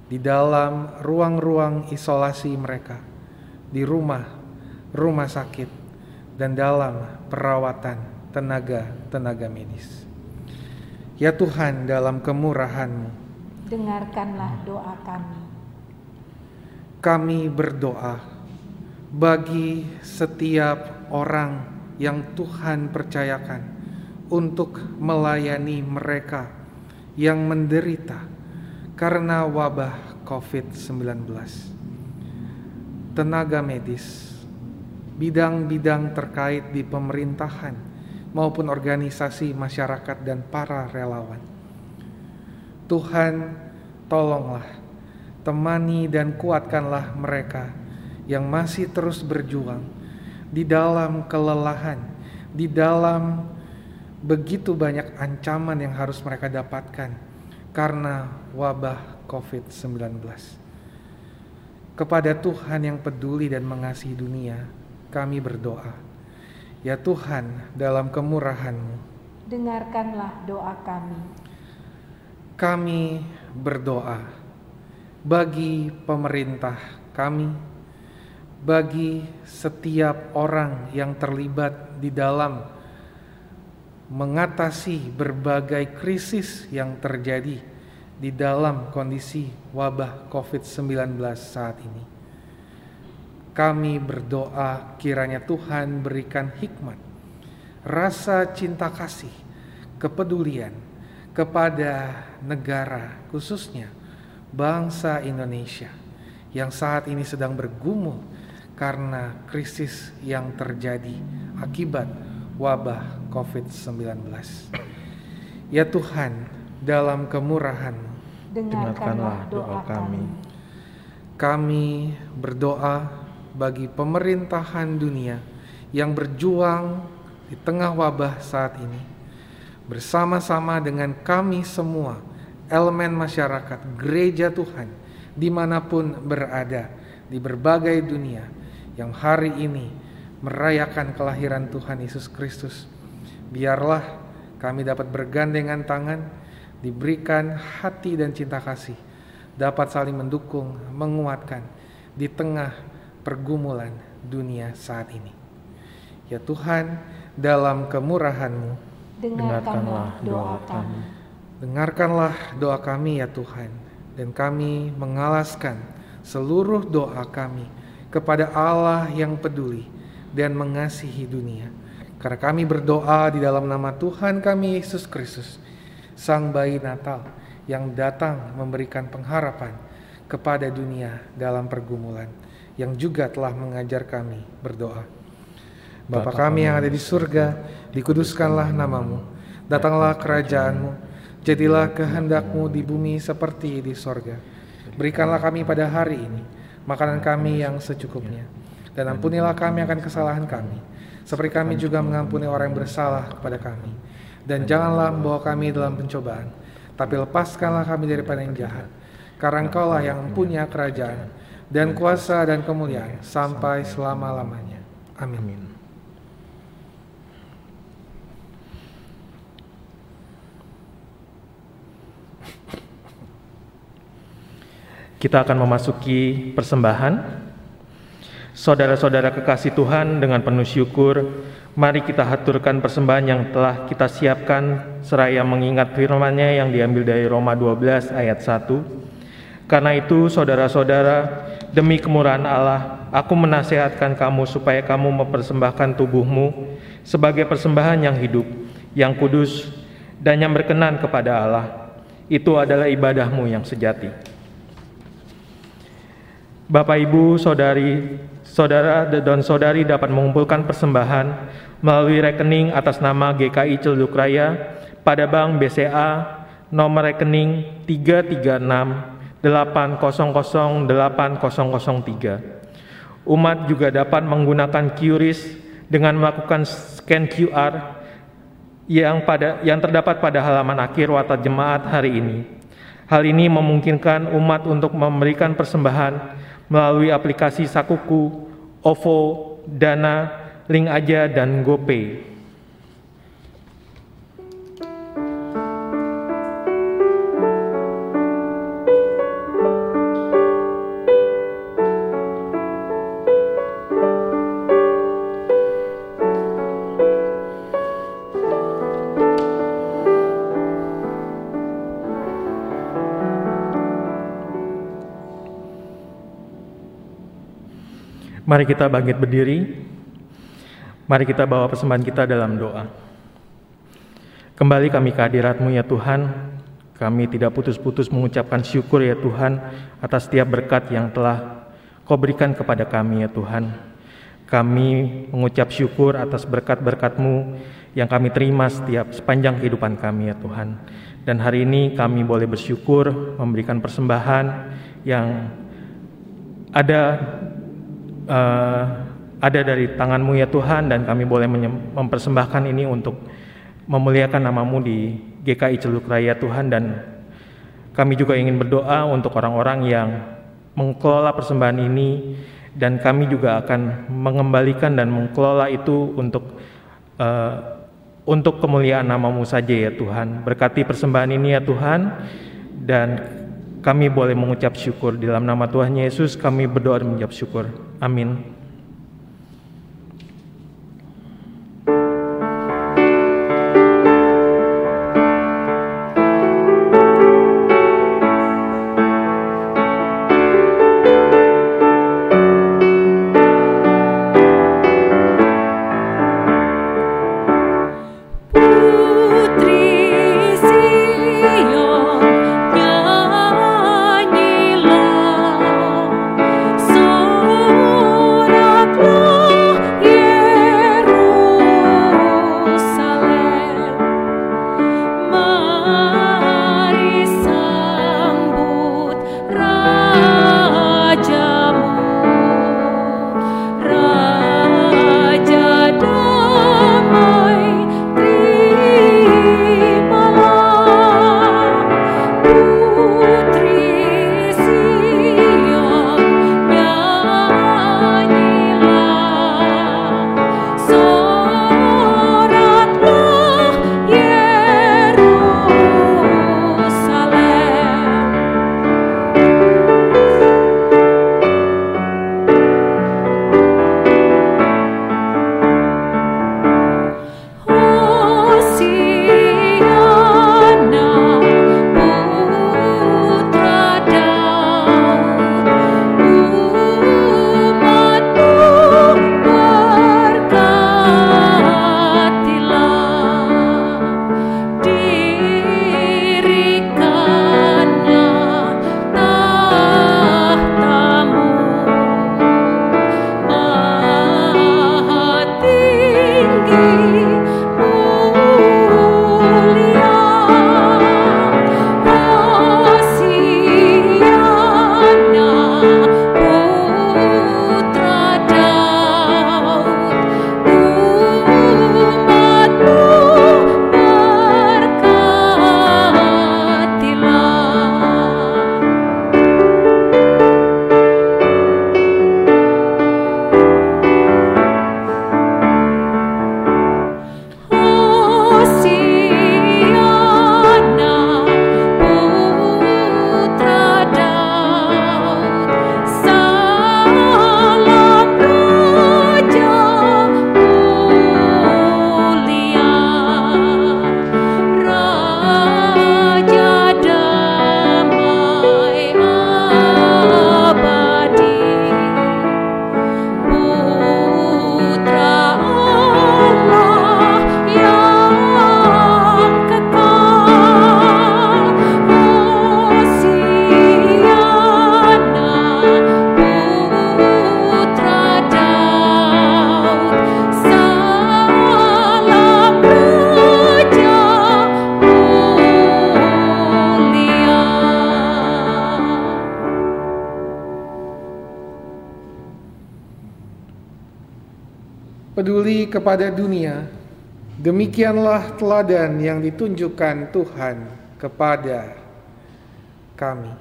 di dalam ruang-ruang isolasi mereka, di rumah, rumah sakit, dan dalam perawatan tenaga-tenaga medis. Ya Tuhan, dalam kemurahan-Mu, dengarkanlah doa kami kami berdoa bagi setiap orang yang Tuhan percayakan untuk melayani mereka yang menderita karena wabah COVID-19. Tenaga medis, bidang-bidang terkait di pemerintahan maupun organisasi masyarakat dan para relawan. Tuhan, tolonglah temani dan kuatkanlah mereka yang masih terus berjuang di dalam kelelahan, di dalam begitu banyak ancaman yang harus mereka dapatkan karena wabah COVID-19. Kepada Tuhan yang peduli dan mengasihi dunia, kami berdoa. Ya Tuhan, dalam kemurahan-Mu, dengarkanlah doa kami. Kami berdoa bagi pemerintah kami, bagi setiap orang yang terlibat di dalam mengatasi berbagai krisis yang terjadi di dalam kondisi wabah COVID-19 saat ini. Kami berdoa kiranya Tuhan berikan hikmat, rasa cinta kasih, kepedulian kepada negara khususnya bangsa Indonesia yang saat ini sedang bergumul karena krisis yang terjadi akibat wabah COVID-19. Ya Tuhan, dalam kemurahan-Mu. Dengarkanlah doa kami. Kami berdoa bagi pemerintahan dunia yang berjuang di tengah wabah saat ini. Bersama-sama dengan kami semua, elemen masyarakat, gereja Tuhan, di mana pun berada di berbagai dunia yang hari ini merayakan kelahiran Tuhan Yesus Kristus. Biarlah kami dapat bergandengan tangan, diberikan hati dan cinta kasih, dapat saling mendukung, menguatkan di tengah pergumulan dunia saat ini. Ya Tuhan, dalam kemurahan-Mu, Dengarkanlah doa kami. dengarkanlah doa kami ya Tuhan, dan kami mengalaskan seluruh doa kami kepada Allah yang peduli dan mengasihi dunia. Karena kami berdoa di dalam nama Tuhan kami Yesus Kristus, Sang Bayi Natal yang datang memberikan pengharapan kepada dunia dalam pergumulan, yang juga telah mengajar kami berdoa. Bapa kami yang ada di surga, dikuduskanlah namamu, datanglah kerajaanmu, jadilah kehendakmu di bumi seperti di sorga. Berikanlah kami pada hari ini makanan kami yang secukupnya, dan ampunilah kami akan kesalahan kami, seperti kami juga mengampuni orang yang bersalah kepada kami. Dan janganlah membawa kami dalam pencobaan, tapi lepaskanlah kami daripada yang jahat. Karena engkaulah yang punya kerajaan, dan kuasa dan kemuliaan sampai selama-lamanya. Amin. Kita akan memasuki persembahan. Saudara-saudara kekasih Tuhan, dengan penuh syukur, mari kita haturkan persembahan yang telah kita siapkan seraya mengingat firman-Nya yang diambil dari Roma 12 ayat 1. Karena itu, saudara-saudara, demi kemurahan Allah, aku menasehatkan kamu supaya kamu mempersembahkan tubuhmu sebagai persembahan yang hidup, yang kudus, dan yang berkenan kepada Allah. Itu adalah ibadahmu yang sejati. Bapak, Ibu, Saudari, Saudara dan Saudari dapat mengumpulkan persembahan melalui rekening atas nama GKI Cilduk Raya pada Bank BCA nomor rekening 336 800 8003. Umat juga dapat menggunakan QRIS dengan melakukan scan QR yang pada yang terdapat pada halaman akhir watak jemaat hari ini. Hal ini memungkinkan umat untuk memberikan persembahan melalui aplikasi Sakuku, OVO, Dana, Link Aja, dan GoPay. Mari kita bangkit berdiri. Mari kita bawa persembahan kita dalam doa. Kembali kami ke hadiratmu ya Tuhan. Kami tidak putus-putus mengucapkan syukur ya Tuhan atas setiap berkat yang telah Kau berikan kepada kami ya Tuhan. Kami mengucap syukur atas berkat-berkat-Mu yang kami terima setiap sepanjang kehidupan kami ya Tuhan. Dan hari ini kami boleh bersyukur memberikan persembahan yang ada uh, ada dari tanganmu ya Tuhan dan kami boleh mempersembahkan ini untuk memuliakan namamu di GKI Celuk Raya Tuhan. Dan kami juga ingin berdoa untuk orang-orang yang mengelola persembahan ini dan kami juga akan mengembalikan dan mengelola itu untuk uh, untuk kemuliaan namamu saja ya Tuhan. Berkati persembahan ini ya Tuhan dan kami boleh mengucap syukur. Dalam nama Tuhan Yesus kami berdoa dan mengucap syukur amin kepada dunia, demikianlah teladan yang ditunjukkan Tuhan kepada kami.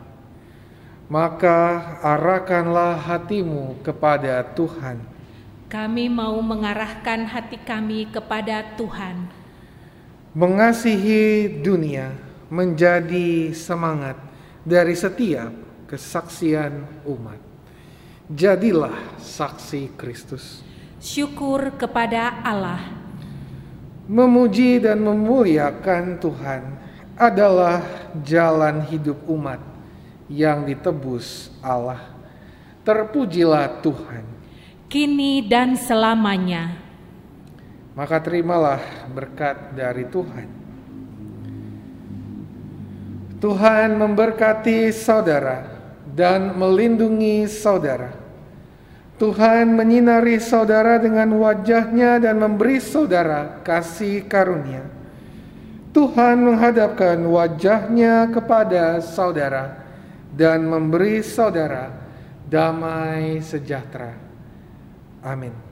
Maka arahkanlah hatimu kepada Tuhan. Kami mau mengarahkan hati kami kepada Tuhan. Mengasihi dunia menjadi semangat dari setiap kesaksian umat. Jadilah saksi Kristus. Syukur kepada Allah. Memuji dan memuliakan Tuhan adalah jalan hidup umat yang ditebus Allah. Terpujilah Tuhan. Kini dan selamanya. Maka terimalah berkat dari Tuhan. Tuhan memberkati saudara dan melindungi saudara. Tuhan menyinari saudara dengan wajahnya dan memberi saudara kasih karunia. Tuhan menghadapkan wajahnya kepada saudara dan memberi saudara damai sejahtera. Amin.